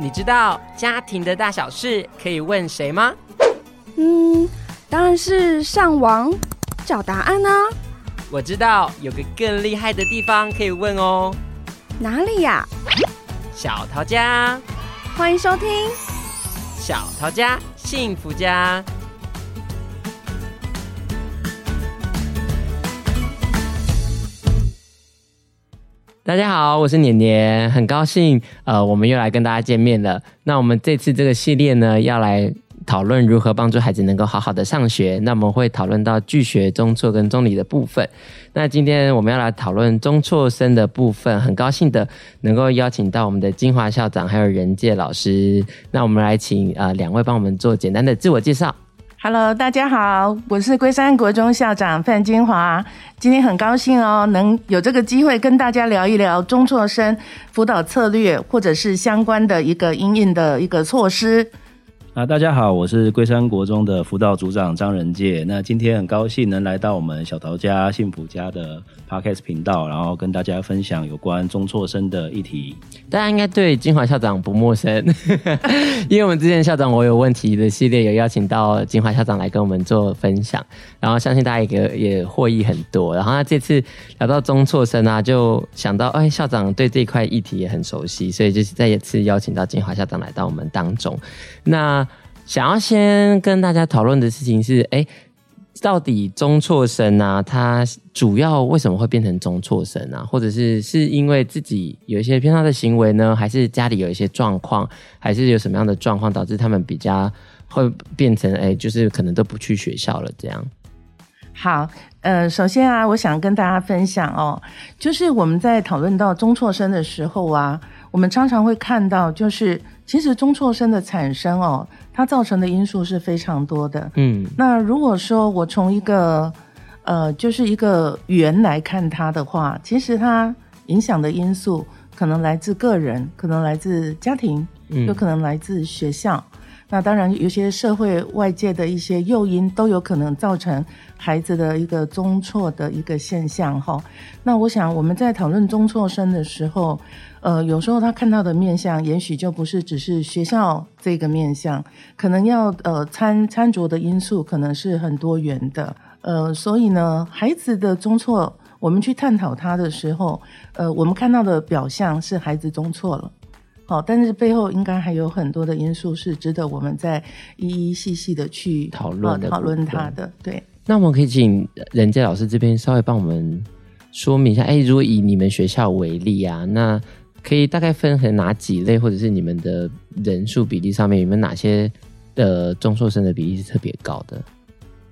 你知道家庭的大小事可以问谁吗？嗯，当然是上网找答案啊。我知道有个更厉害的地方可以问哦。哪里呀？小桃家，欢迎收听小桃家幸福家。大家好，我是年年，很高兴，呃，我们又来跟大家见面了。那我们这次这个系列呢，要来讨论如何帮助孩子能够好好的上学。那我们会讨论到拒学、中辍跟中离的部分。那今天我们要来讨论中辍生的部分，很高兴的能够邀请到我们的金华校长还有任介老师。那我们来请呃两位帮我们做简单的自我介绍。Hello，大家好，我是龟山国中校长范金华。今天很高兴哦，能有这个机会跟大家聊一聊中辍生辅导策略，或者是相关的一个应应的一个措施。啊，大家好，我是龟山国中的辅导组长张仁介。那今天很高兴能来到我们小桃家幸福家的 Podcast 频道，然后跟大家分享有关中辍生的议题。大家应该对金华校长不陌生，因为我们之前校长我有问题的系列有邀请到金华校长来跟我们做分享，然后相信大家也也获益很多。然后他这次聊到中辍生啊，就想到哎，校长对这块议题也很熟悉，所以就是再一次邀请到金华校长来到我们当中。那想要先跟大家讨论的事情是，哎，到底中辍生啊，他主要为什么会变成中辍生啊？或者是是因为自己有一些偏差的行为呢？还是家里有一些状况？还是有什么样的状况导致他们比较会变成哎，就是可能都不去学校了这样？好，呃，首先啊，我想跟大家分享哦，就是我们在讨论到中辍生的时候啊，我们常常会看到，就是其实中辍生的产生哦。它造成的因素是非常多的，嗯，那如果说我从一个呃，就是一个圆来看它的话，其实它影响的因素可能来自个人，可能来自家庭，嗯，有可能来自学校。那当然，有些社会外界的一些诱因都有可能造成孩子的一个中辍的一个现象哈。那我想我们在讨论中辍生的时候，呃，有时候他看到的面相，也许就不是只是学校这个面相，可能要呃参参酌的因素可能是很多元的。呃，所以呢，孩子的中错，我们去探讨他的时候，呃，我们看到的表象是孩子中错了。好，但是背后应该还有很多的因素是值得我们再一一细细的去讨论讨论它的。对，那我们可以请仁介老师这边稍微帮我们说明一下，哎，如果以你们学校为例啊，那可以大概分成哪几类，或者是你们的人数比例上面有没有哪些的中硕生的比例是特别高的？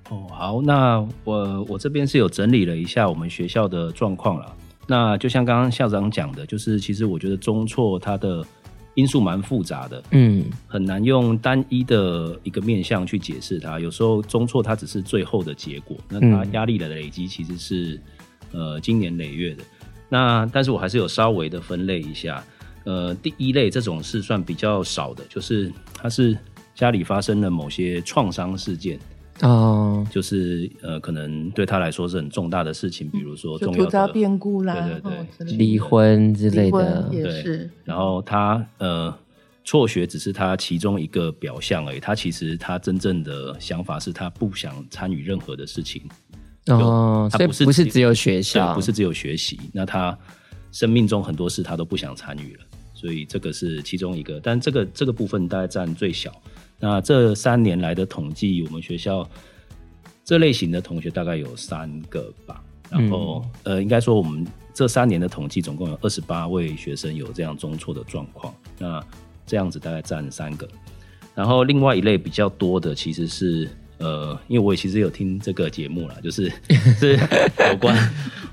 哦，好，那我我这边是有整理了一下我们学校的状况了。那就像刚刚校长讲的，就是其实我觉得中辍它的因素蛮复杂的，嗯，很难用单一的一个面向去解释它。有时候中辍它只是最后的结果，那它压力的累积其实是呃经年累月的。那但是我还是有稍微的分类一下，呃，第一类这种是算比较少的，就是他是家里发生了某些创伤事件。哦，就是呃，可能对他来说是很重大的事情，比如说重要的，突遭变故啦，对对对，离婚之类的，对。然后他呃，辍学只是他其中一个表象而已，他其实他真正的想法是他不想参与任何的事情。哦，他不是不是只有学校，不是只有学习，那他生命中很多事他都不想参与了，所以这个是其中一个，但这个这个部分大概占最小。那这三年来的统计，我们学校这类型的同学大概有三个吧。然后，嗯、呃，应该说我们这三年的统计总共有二十八位学生有这样中辍的状况。那这样子大概占三个。然后另外一类比较多的其实是，呃，因为我也其实有听这个节目啦，就是是有关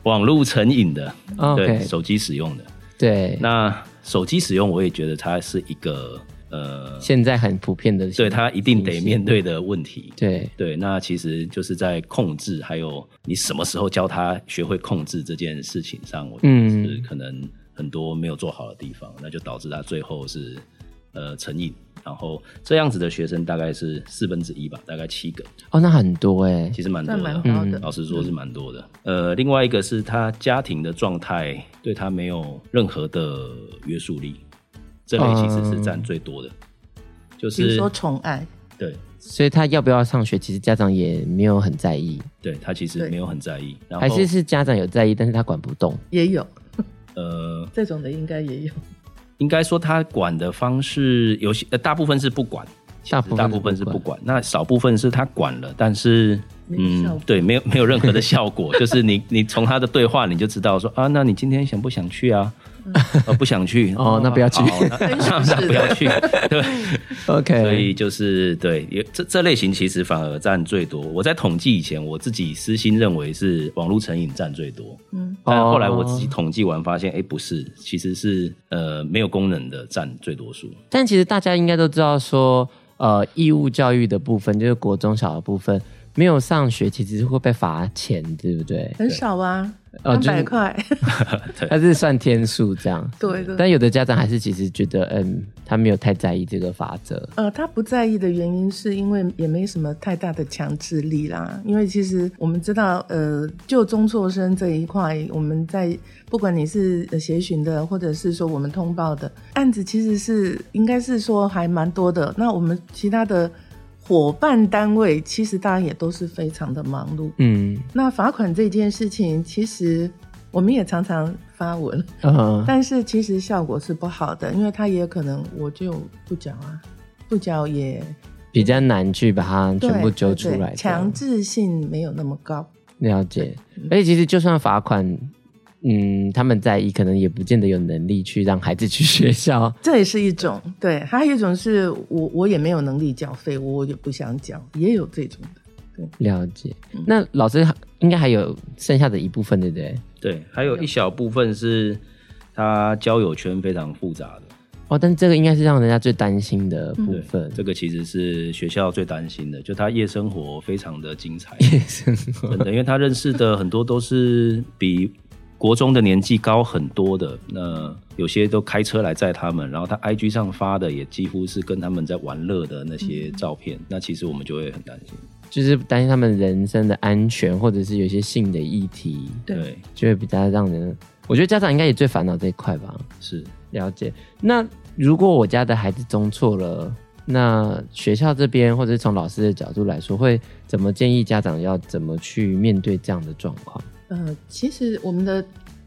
网络成瘾的，对手机使用的。对，那手机使用我也觉得它是一个。呃，现在很普遍的，对它一定得面对的问题。对对，那其实就是在控制，还有你什么时候教他学会控制这件事情上，我觉得是可能很多没有做好的地方，嗯、那就导致他最后是呃成瘾。然后这样子的学生大概是四分之一吧，大概七个。哦，那很多哎，其实蛮多的，蛮高的。老实说是蛮多的。呃，另外一个是他家庭的状态对他没有任何的约束力。这类其实是占最多的，嗯、就是比如说宠爱，对，所以他要不要上学，其实家长也没有很在意，对他其实没有很在意，然后还是是家长有在意，但是他管不动，也有，呃，这种的应该也有，应该说他管的方式有些，呃，大部分是不管，大部大部分是不管，那少部分是他管了，但是。嗯，对，没有没有任何的效果，就是你你从他的对话你就知道说啊，那你今天想不想去啊？呃，不想去哦，那不要去，那不要去。对，OK。所以就是对，这这类型其实反而占最多。我在统计以前，我自己私心认为是网络成瘾占最多。嗯，但后来我自己统计完发现，哎，不是，其实是呃没有功能的占最多数。但其实大家应该都知道说，呃，义务教育的部分就是国中小的部分。没有上学，其实是会被罚钱，对不对？很少啊，三百块，他是算天数这样。对的。但有的家长还是其实觉得，嗯，他没有太在意这个法则。呃，他不在意的原因是因为也没什么太大的强制力啦。因为其实我们知道，呃，就中辍生这一块，我们在不管你是协寻的，或者是说我们通报的案子，其实是应该是说还蛮多的。那我们其他的。伙伴单位其实大家也都是非常的忙碌，嗯，那罚款这件事情，其实我们也常常发文，嗯，但是其实效果是不好的，因为他也有可能我就不缴啊，不缴也比较难去把它全部揪出来，强制性没有那么高，了解，而且其实就算罚款。嗯，他们在意，可能也不见得有能力去让孩子去学校。这也是一种，对，还有一种是我我也没有能力缴费，我也不想缴，也有这种的。对，了解。那老师应该还有剩下的一部分，对不对？对，还有一小部分是他交友圈非常复杂的。哦，但这个应该是让人家最担心的部分。这个其实是学校最担心的，就他夜生活非常的精彩。夜生活，真的，因为他认识的很多都是比。国中的年纪高很多的，那有些都开车来载他们，然后他 IG 上发的也几乎是跟他们在玩乐的那些照片，嗯、那其实我们就会很担心，就是担心他们人身的安全，或者是有一些性的议题，对，就会比较让人，我觉得家长应该也最烦恼这一块吧。是，了解。那如果我家的孩子中错了，那学校这边或者是从老师的角度来说，会怎么建议家长要怎么去面对这样的状况？呃，其实我们的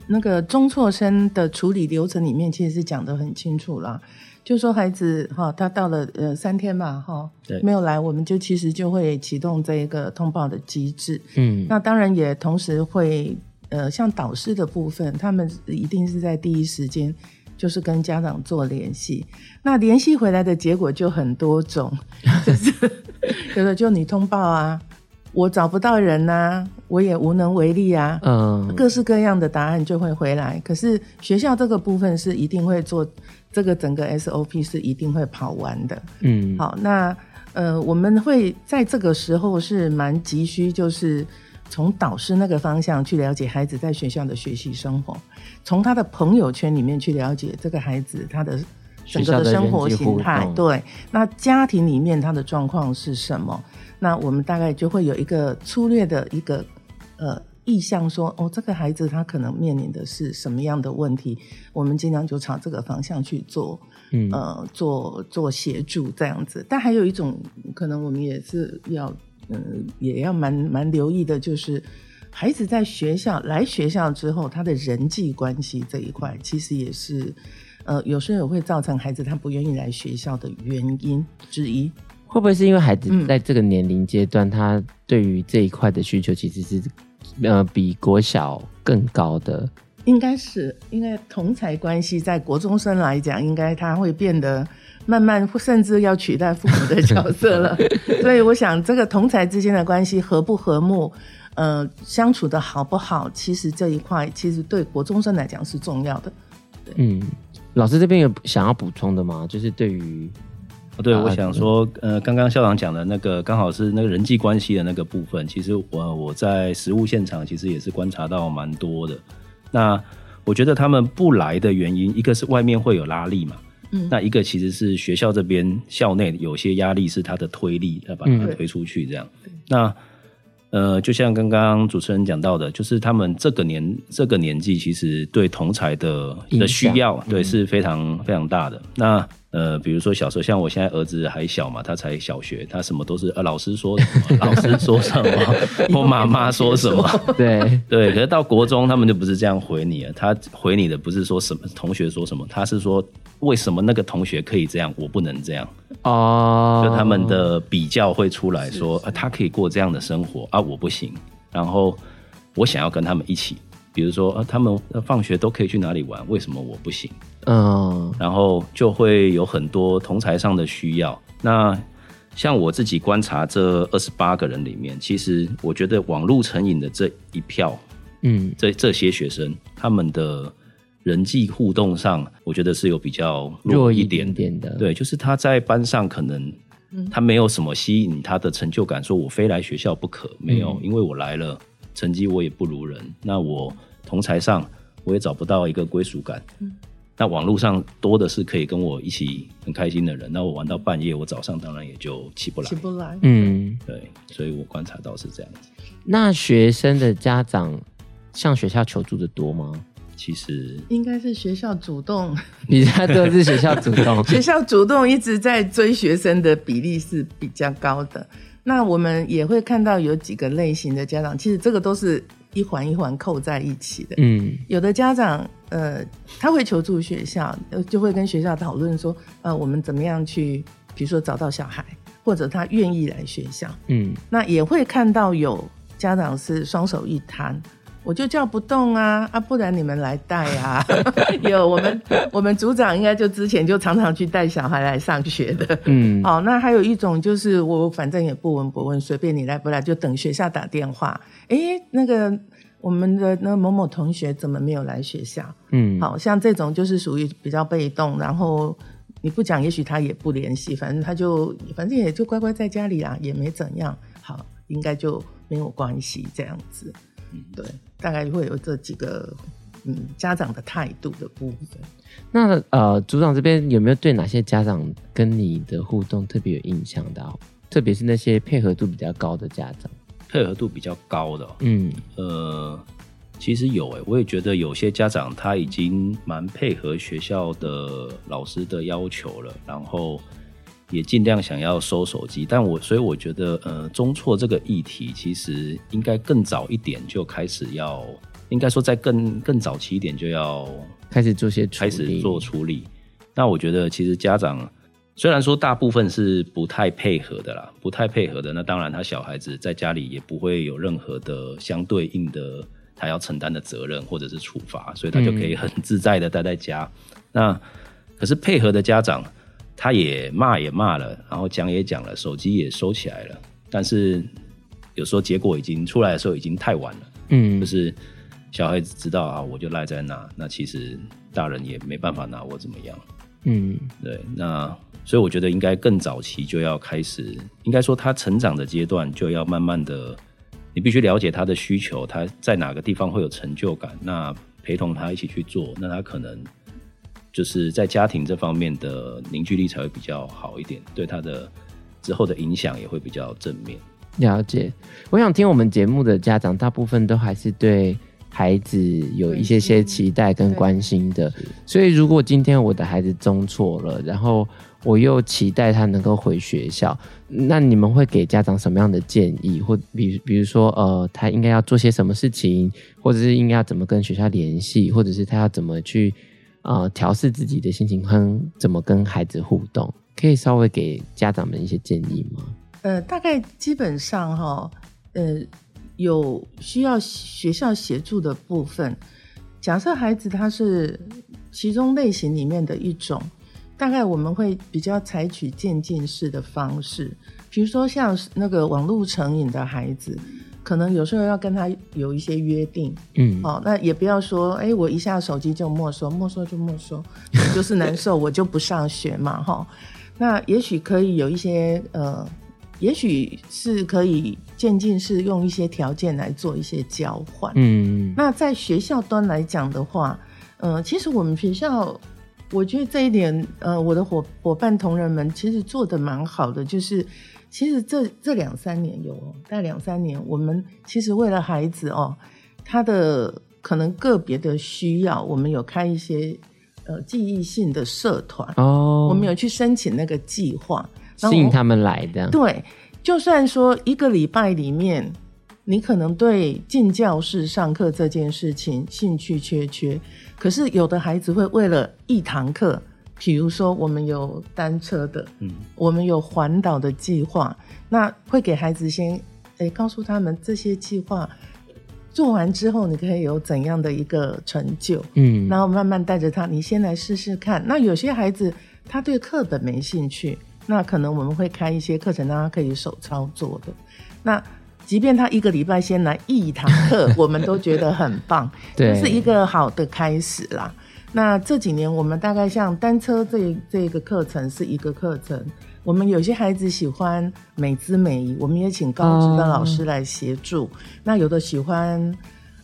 那个中辍生的处理流程里面，其实是讲得很清楚啦。就说孩子哈，他到了呃三天嘛哈，对，没有来，我们就其实就会启动这一个通报的机制。嗯，那当然也同时会呃，像导师的部分，他们一定是在第一时间就是跟家长做联系。那联系回来的结果就很多种，就是 有的就你通报啊。我找不到人呐、啊，我也无能为力啊。嗯，各式各样的答案就会回来。可是学校这个部分是一定会做，这个整个 SOP 是一定会跑完的。嗯，好，那呃，我们会在这个时候是蛮急需，就是从导师那个方向去了解孩子在学校的学习生活，从他的朋友圈里面去了解这个孩子他的整个的生活形态。对，那家庭里面他的状况是什么？那我们大概就会有一个粗略的一个呃意向，说哦，这个孩子他可能面临的是什么样的问题，我们尽量就朝这个方向去做，嗯，呃，做做协助这样子。但还有一种可能，我们也是要，嗯、呃，也要蛮蛮留意的，就是孩子在学校来学校之后，他的人际关系这一块，其实也是，呃，有时候也会造成孩子他不愿意来学校的原因之一。会不会是因为孩子在这个年龄阶段，嗯、他对于这一块的需求其实是，呃，比国小更高的？应该是，因为同才关系在国中生来讲，应该他会变得慢慢，甚至要取代父母的角色了。所以，我想这个同才之间的关系和不和睦，呃，相处的好不好，其实这一块其实对国中生来讲是重要的。嗯，老师这边有想要补充的吗？就是对于。对，我想说，呃，刚刚校长讲的那个，刚好是那个人际关系的那个部分。其实我我在实物现场，其实也是观察到蛮多的。那我觉得他们不来的原因，一个是外面会有拉力嘛，嗯，那一个其实是学校这边校内有些压力，是他的推力，要把他推出去这样。那呃，就像刚刚主持人讲到的，就是他们这个年这个年纪，其实对同才的的需要，对是非常非常大的。那呃，比如说小时候，像我现在儿子还小嘛，他才小学，他什么都是呃老师说什么，老师说什么，或妈妈说什么，对对。可是到国中，他们就不是这样回你了，他回你的不是说什么同学说什么，他是说为什么那个同学可以这样，我不能这样哦。就他们的比较会出来说，啊，他可以过这样的生活啊，我不行。然后我想要跟他们一起。比如说，呃，他们放学都可以去哪里玩，为什么我不行？嗯，然后就会有很多同侪上的需要。那像我自己观察这二十八个人里面，其实我觉得网络成瘾的这一票，嗯，这这些学生，他们的人际互动上，我觉得是有比较弱一点，弱一点点的。对，就是他在班上可能他没有什么吸引他的成就感，说我非来学校不可，没有，嗯，因为我来了，成绩我也不如人，那我。同才上，我也找不到一个归属感。嗯，那网络上多的是可以跟我一起很开心的人。那我玩到半夜，我早上当然也就起不来。起不来。嗯，对，所以我观察到是这样子。那学生的家长向学校求助的多吗？其实应该是学校主动，你家都是学校主动。学校主动一直在追学生的比例是比较高的。那我们也会看到有几个类型的家长，其实这个都是。一环一环扣在一起的，嗯，有的家长，呃，他会求助学校，就会跟学校讨论说，呃，我们怎么样去，比如说找到小孩，或者他愿意来学校，嗯，那也会看到有家长是双手一摊。我就叫不动啊啊，不然你们来带啊！有我们我们组长应该就之前就常常去带小孩来上学的。嗯，好，那还有一种就是我反正也不闻不问，随便你来不来，就等学校打电话。哎、欸，那个我们的那某某同学怎么没有来学校？嗯，好像这种就是属于比较被动，然后你不讲，也许他也不联系，反正他就反正也就乖乖在家里啊，也没怎样。好，应该就没有关系这样子。嗯，对。大概会有这几个，嗯，家长的态度的部分。那呃，组长这边有没有对哪些家长跟你的互动特别有印象的？特别是那些配合度比较高的家长，配合度比较高的，嗯，呃，其实有诶，我也觉得有些家长他已经蛮配合学校的老师的要求了，然后。也尽量想要收手机，但我所以我觉得，呃，中错这个议题其实应该更早一点就开始要，应该说在更更早期一点就要开始做些开始做处理。那我觉得其实家长虽然说大部分是不太配合的啦，不太配合的，那当然他小孩子在家里也不会有任何的相对应的他要承担的责任或者是处罚，所以他就可以很自在的待在家。嗯、那可是配合的家长。他也骂也骂了，然后讲也讲了，手机也收起来了，但是有时候结果已经出来的时候已经太晚了。嗯，就是小孩子知道啊，我就赖在那，那其实大人也没办法拿我怎么样。嗯，对，那所以我觉得应该更早期就要开始，应该说他成长的阶段就要慢慢的，你必须了解他的需求，他在哪个地方会有成就感，那陪同他一起去做，那他可能。就是在家庭这方面的凝聚力才会比较好一点，对他的之后的影响也会比较正面。了解，我想听我们节目的家长，大部分都还是对孩子有一些些期待跟关心的。所以，如果今天我的孩子中错了，然后我又期待他能够回学校，那你们会给家长什么样的建议？或比比如说，呃，他应该要做些什么事情，或者是应该要怎么跟学校联系，或者是他要怎么去？呃，调试自己的心情和怎么跟孩子互动，可以稍微给家长们一些建议吗？呃，大概基本上哈，呃，有需要学校协助的部分。假设孩子他是其中类型里面的一种，大概我们会比较采取渐进式的方式，比如说像那个网络成瘾的孩子。可能有时候要跟他有一些约定，嗯，哦，那也不要说，哎，我一下手机就没收，没收就没收，就是难受，我就不上学嘛，哈、哦。那也许可以有一些，呃，也许是可以渐进式用一些条件来做一些交换，嗯。那在学校端来讲的话，呃，其实我们学校，我觉得这一点，呃，我的伙伙伴同仁们其实做的蛮好的，就是。其实这这两三年有，大概两三年，我们其实为了孩子哦，他的可能个别的需要，我们有开一些呃记忆性的社团哦，我们有去申请那个计划，吸引他们来的。对，就算说一个礼拜里面，你可能对进教室上课这件事情兴趣缺缺，可是有的孩子会为了一堂课。比如说，我们有单车的，嗯，我们有环岛的计划，那会给孩子先，诶，告诉他们这些计划做完之后，你可以有怎样的一个成就，嗯，然后慢慢带着他，你先来试试看。那有些孩子他对课本没兴趣，那可能我们会开一些课程让他可以手操作的。那即便他一个礼拜先来一堂课，我们都觉得很棒，对，是一个好的开始啦。那这几年，我们大概像单车这这个课程是一个课程。我们有些孩子喜欢美姿美仪，我们也请高职的老师来协助。哦、那有的喜欢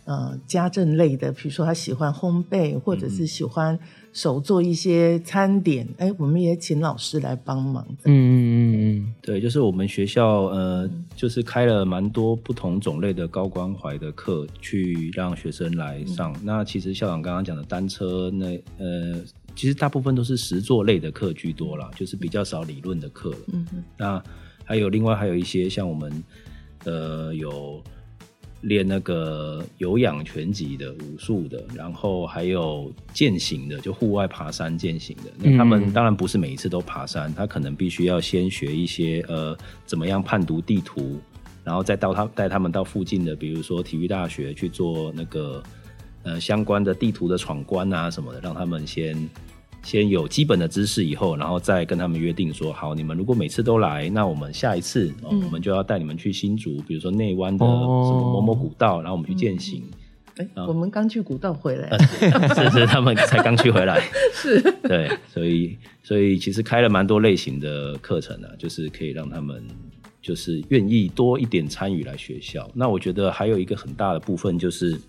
呃家政类的，比如说他喜欢烘焙，或者是喜欢。手做一些餐点，哎，我们也请老师来帮忙。嗯嗯嗯，对，就是我们学校呃，就是开了蛮多不同种类的高关怀的课，去让学生来上。嗯、那其实校长刚刚讲的单车，那呃，其实大部分都是实作类的课居多啦，就是比较少理论的课了。嗯哼，那还有另外还有一些像我们呃有。练那个有氧拳击的、武术的，然后还有健行的，就户外爬山健行的。那他们当然不是每一次都爬山，他可能必须要先学一些呃，怎么样判读地图，然后再到他带他们到附近的，比如说体育大学去做那个呃相关的地图的闯关啊什么的，让他们先。先有基本的知识以后，然后再跟他们约定说，好，你们如果每次都来，那我们下一次，嗯、我们就要带你们去新竹，比如说内湾的什么某某古道，哦、然后我们去践行。哎、嗯，我们刚去古道回来，是是，他们才刚去回来，是，对，所以所以其实开了蛮多类型的课程啊，就是可以让他们就是愿意多一点参与来学校。那我觉得还有一个很大的部分就是。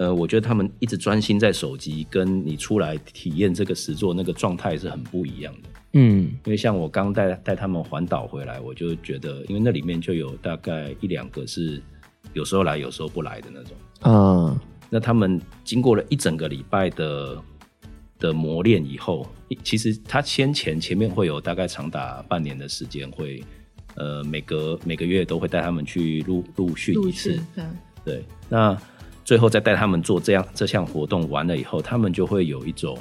呃，我觉得他们一直专心在手机，跟你出来体验这个实作那个状态是很不一样的。嗯，因为像我刚带带他们环岛回来，我就觉得，因为那里面就有大概一两个是有时候来，有时候不来的那种。啊，那他们经过了一整个礼拜的的磨练以后，其实他先前前面会有大概长达半年的时间，会呃每隔每个月都会带他们去陆陆训一次。对，那。最后再带他们做这样这项活动完了以后，他们就会有一种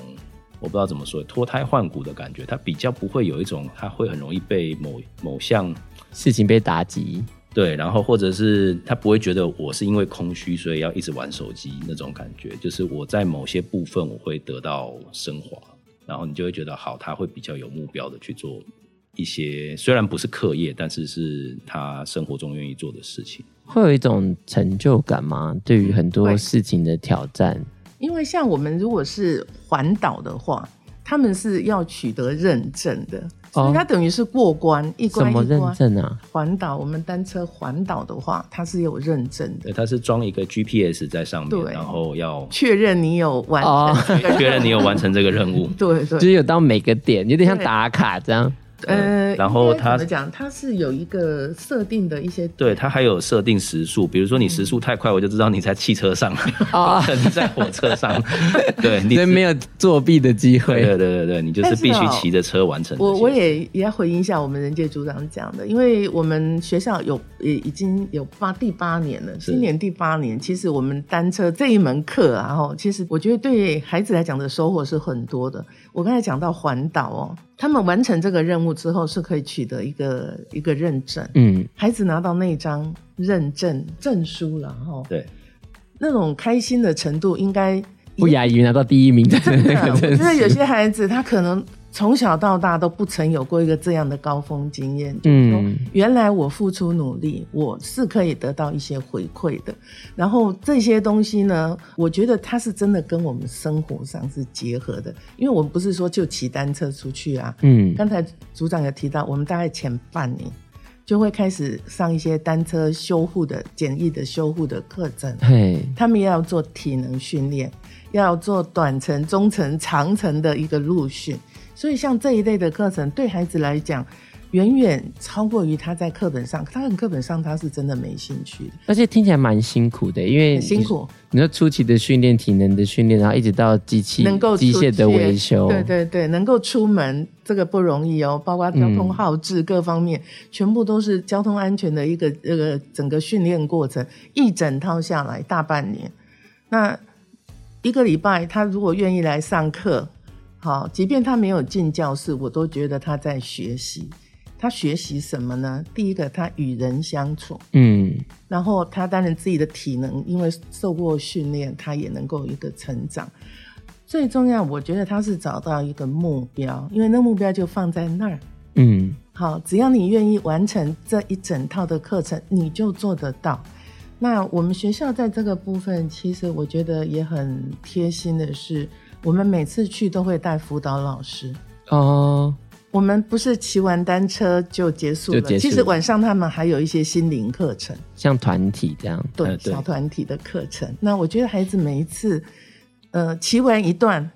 我不知道怎么说脱胎换骨的感觉。他比较不会有一种他会很容易被某某项事情被打击，对，然后或者是他不会觉得我是因为空虚所以要一直玩手机那种感觉。就是我在某些部分我会得到升华，然后你就会觉得好，他会比较有目标的去做一些虽然不是课业，但是是他生活中愿意做的事情。会有一种成就感吗？对于很多事情的挑战，因为像我们如果是环岛的话，他们是要取得认证的，哦、所以它等于是过关一关一关。什么认证啊？环岛，我们单车环岛的话，它是有认证的。它是装一个 GPS 在上面，然后要确认你有完成，哦、确认你有完成这个任务。对对，就是有到每个点，有点像打卡这样。呃，然后它怎么讲？它是有一个设定的一些，对，它还有设定时速，比如说你时速太快，我就知道你在汽车上，啊，你在火车上，对，你没有作弊的机会，对对对对，你就是必须骑着车完成。我我也也要回应一下我们人界组长讲的，因为我们学校有也已经有八第八年了，今年第八年，其实我们单车这一门课啊，哈，其实我觉得对孩子来讲的收获是很多的。我刚才讲到环岛哦。他们完成这个任务之后，是可以取得一个一个认证。嗯，孩子拿到那张认证证书了，哈，对，那种开心的程度应该不亚于拿到第一名的 那个。我觉得有些孩子他可能。从小到大都不曾有过一个这样的高峰经验，就是说，原来我付出努力，我是可以得到一些回馈的。然后这些东西呢，我觉得它是真的跟我们生活上是结合的，因为我们不是说就骑单车出去啊。嗯，刚才组长也提到，我们大概前半年就会开始上一些单车修护的简易的修护的课程，嘿，他们也要做体能训练，要做短程、中程、长程的一个陆训。所以像这一类的课程，对孩子来讲，远远超过于他在课本上，他在课本上他是真的没兴趣的，而且听起来蛮辛苦的，因为很辛苦。你说初期的训练、体能的训练，然后一直到机器能够机械的维修，对对对，能够出门这个不容易哦，包括交通耗志各方面，嗯、全部都是交通安全的一个这个整个训练过程，一整套下来大半年。那一个礼拜，他如果愿意来上课，好，即便他没有进教室，我都觉得他在学习。他学习什么呢？第一个，他与人相处，嗯，然后他当然自己的体能，因为受过训练，他也能够有一个成长。最重要，我觉得他是找到一个目标，因为那目标就放在那儿，嗯，好，只要你愿意完成这一整套的课程，你就做得到。那我们学校在这个部分，其实我觉得也很贴心的是，我们每次去都会带辅导老师哦。我们不是骑完单车就结束了，其实晚上他们还有一些心灵课程，像团体这样，对，小团体的课程。那我觉得孩子每一次，呃，骑完一段，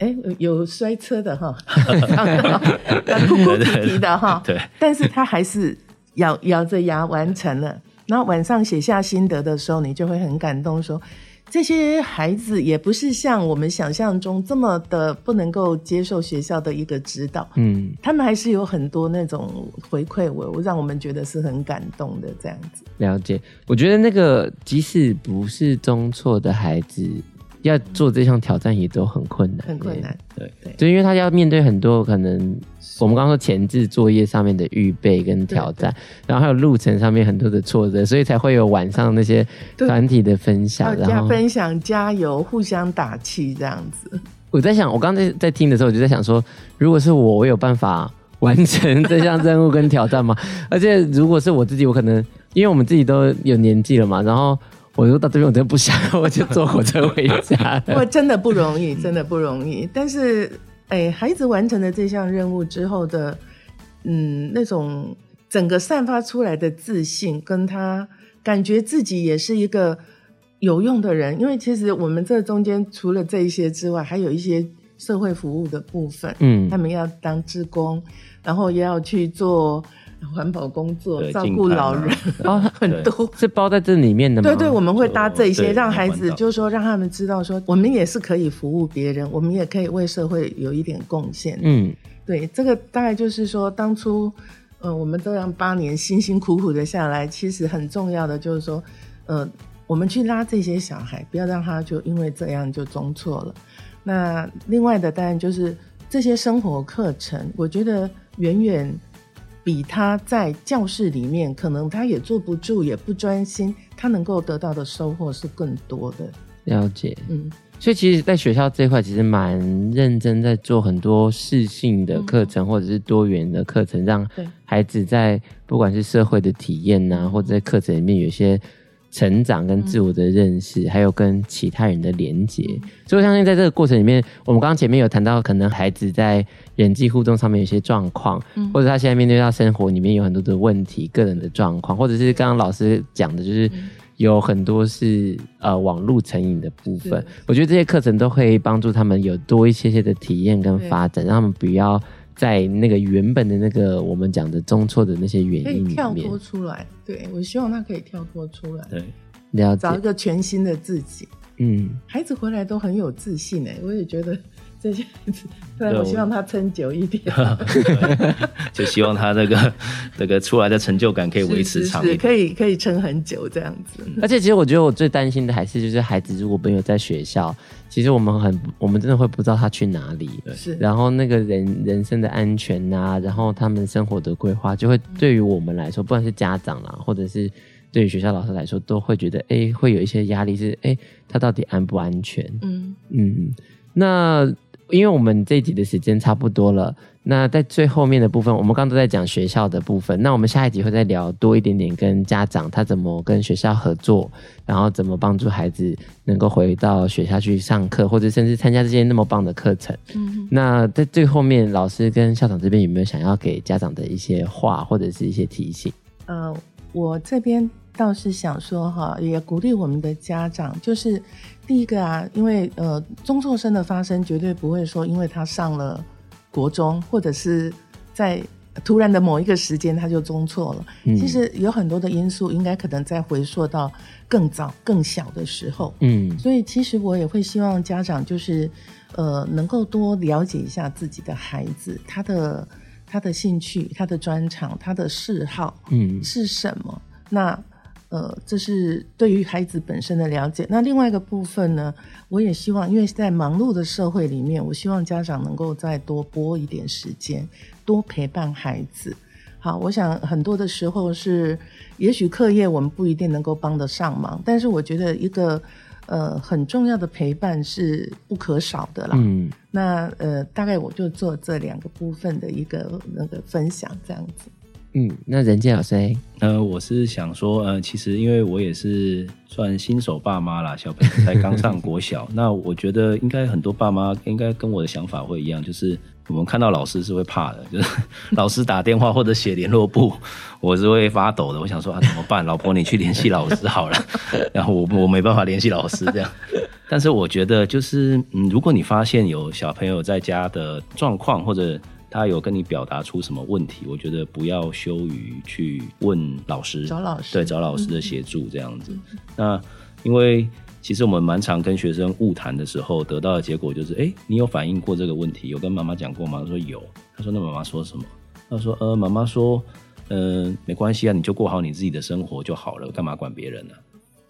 哎，有摔车的哈，哭哭啼啼的哈，对，但是他还是咬咬着牙完成了。然后晚上写下心得的时候，你就会很感动，说。这些孩子也不是像我们想象中这么的不能够接受学校的一个指导，嗯，他们还是有很多那种回馈我，我让我们觉得是很感动的这样子。了解，我觉得那个即使不是中辍的孩子，要做这项挑战也都很困难，很困难，对。对，就因为他要面对很多可能。我们刚刚说前置作业上面的预备跟挑战，然后还有路程上面很多的挫折，所以才会有晚上那些团体的分享，然后分享、加油、互相打气这样子。我在想，我刚才在听的时候，我就在想说，如果是我，我有办法完成这项任务跟挑战吗？而且如果是我自己，我可能因为我们自己都有年纪了嘛，然后我说到这边我真的不想，我就坐火车回家。我真的不容易，真的不容易，但是。哎，孩子完成了这项任务之后的，嗯，那种整个散发出来的自信，跟他感觉自己也是一个有用的人。因为其实我们这中间除了这一些之外，还有一些社会服务的部分。嗯，他们要当志工，然后也要去做环保工作，照顾老人啊，很多是包在这里面的吗？对对，我们会搭这些，让孩子就是说，让他们知道说，我们也是可以服务别人，我们也可以为社会有一点贡献。嗯，对，这个大概就是说，当初呃，我们这样八年辛辛苦苦的下来，其实很重要的就是说，呃，我们去拉这些小孩，不要让他就因为这样就中错了。那另外的当然就是这些生活课程，我觉得远远。比他在教室里面，可能他也坐不住，也不专心，他能够得到的收获是更多的。了解，嗯，所以其实，在学校这块，其实蛮认真在做很多适性的课程，嗯、或者是多元的课程，让孩子在不管是社会的体验呐、啊，或者在课程里面有些。成长跟自我的认识，嗯、还有跟其他人的连接，嗯、所以我相信在这个过程里面，我们刚刚前面有谈到，可能孩子在人际互动上面有些状况，嗯、或者他现在面对到生活里面有很多的问题，个人的状况，或者是刚刚老师讲的，就是有很多是呃网络成瘾的部分。我觉得这些课程都可以帮助他们有多一些些的体验跟发展，对让他们不要。在那个原本的那个我们讲的中错的那些原因里面，跳脱出来。对，我希望他可以跳脱出来，对，了解，找一个全新的自己。嗯，孩子回来都很有自信哎，我也觉得。这些子，对，我希望他撑久一点，就希望他这个这个出来的成就感可以维持长一点，是是是可以可以撑很久这样子。而且其实我觉得我最担心的还是就是孩子如果没有在学校，其实我们很我们真的会不知道他去哪里，是。然后那个人人生的安全啊，然后他们生活的规划，就会对于我们来说，不管是家长啦，或者是对于学校老师来说，都会觉得哎，会有一些压力，是哎，他到底安不安全？嗯嗯，那。因为我们这一集的时间差不多了，那在最后面的部分，我们刚刚都在讲学校的部分，那我们下一集会再聊多一点点跟家长他怎么跟学校合作，然后怎么帮助孩子能够回到学校去上课，或者甚至参加这些那么棒的课程。嗯，那在最后面，老师跟校长这边有没有想要给家长的一些话，或者是一些提醒？呃，我这边倒是想说哈，也鼓励我们的家长，就是。第一个啊，因为呃，中辍生的发生绝对不会说，因为他上了国中或者是在突然的某一个时间他就中错了。嗯、其实有很多的因素，应该可能在回溯到更早、更小的时候。嗯，所以其实我也会希望家长就是呃能够多了解一下自己的孩子，他的他的兴趣、他的专长、他的嗜好，嗯，是什么？嗯、那。呃，这是对于孩子本身的了解。那另外一个部分呢，我也希望，因为在忙碌的社会里面，我希望家长能够再多拨一点时间，多陪伴孩子。好，我想很多的时候是，也许课业我们不一定能够帮得上忙，但是我觉得一个呃很重要的陪伴是不可少的啦。嗯，那呃，大概我就做这两个部分的一个那个分享，这样子。嗯，那仁健老师，呃，我是想说，呃，其实因为我也是算新手爸妈啦，小朋友才刚上国小，那我觉得应该很多爸妈应该跟我的想法会一样，就是我们看到老师是会怕的，就是 老师打电话或者写联络簿，我是会发抖的。我想说啊，怎么办？老婆，你去联系老师好了。然后我我没办法联系老师这样，但是我觉得就是，嗯，如果你发现有小朋友在家的状况或者。他有跟你表达出什么问题？我觉得不要羞于去问老师，找老师，对，找老师的协助这样子。嗯、那因为其实我们蛮常跟学生误谈的时候，得到的结果就是，哎，你有反映过这个问题？有跟妈妈讲过吗？他说有。他说那妈妈说什么？他说呃，妈妈说，嗯、呃，没关系啊，你就过好你自己的生活就好了，干嘛管别人呢、啊？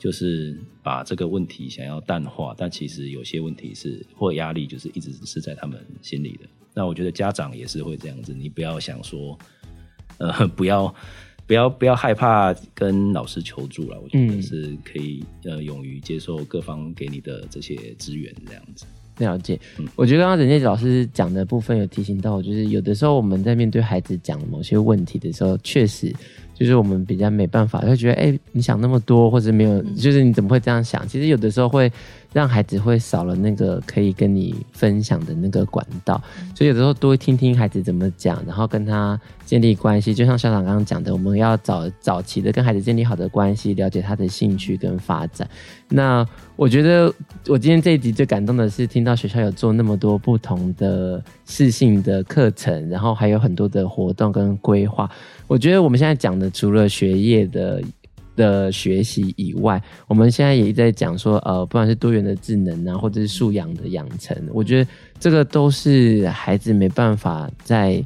就是把这个问题想要淡化，但其实有些问题是或压力，就是一直是在他们心里的。那我觉得家长也是会这样子，你不要想说，呃，不要，不要，不要害怕跟老师求助了。我觉得是可以，呃，勇于接受各方给你的这些资源，这样子。了解。嗯，我觉得刚刚任杰老师讲的部分有提醒到我，就是有的时候我们在面对孩子讲某些问题的时候，确实。就是我们比较没办法，会觉得哎、欸，你想那么多，或者没有，就是你怎么会这样想？其实有的时候会让孩子会少了那个可以跟你分享的那个管道，所以有的时候多听听孩子怎么讲，然后跟他建立关系。就像校长刚刚讲的，我们要早早期的跟孩子建立好的关系，了解他的兴趣跟发展。那我觉得我今天这一集最感动的是听到学校有做那么多不同的适性的课程，然后还有很多的活动跟规划。我觉得我们现在讲的，除了学业的的学习以外，我们现在也一直在讲说，呃，不管是多元的智能啊，或者是素养的养成，我觉得这个都是孩子没办法在。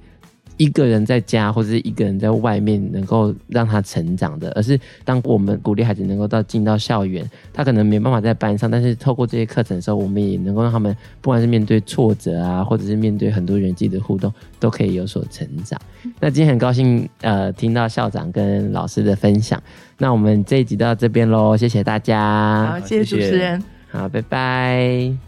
一个人在家或者是一个人在外面能够让他成长的，而是当我们鼓励孩子能够到进到校园，他可能没办法在班上，但是透过这些课程的时候，我们也能够让他们不管是面对挫折啊，或者是面对很多人际的互动，都可以有所成长。那今天很高兴呃听到校长跟老师的分享，那我们这一集到这边喽，谢谢大家，好，谢谢主持人，好，拜拜。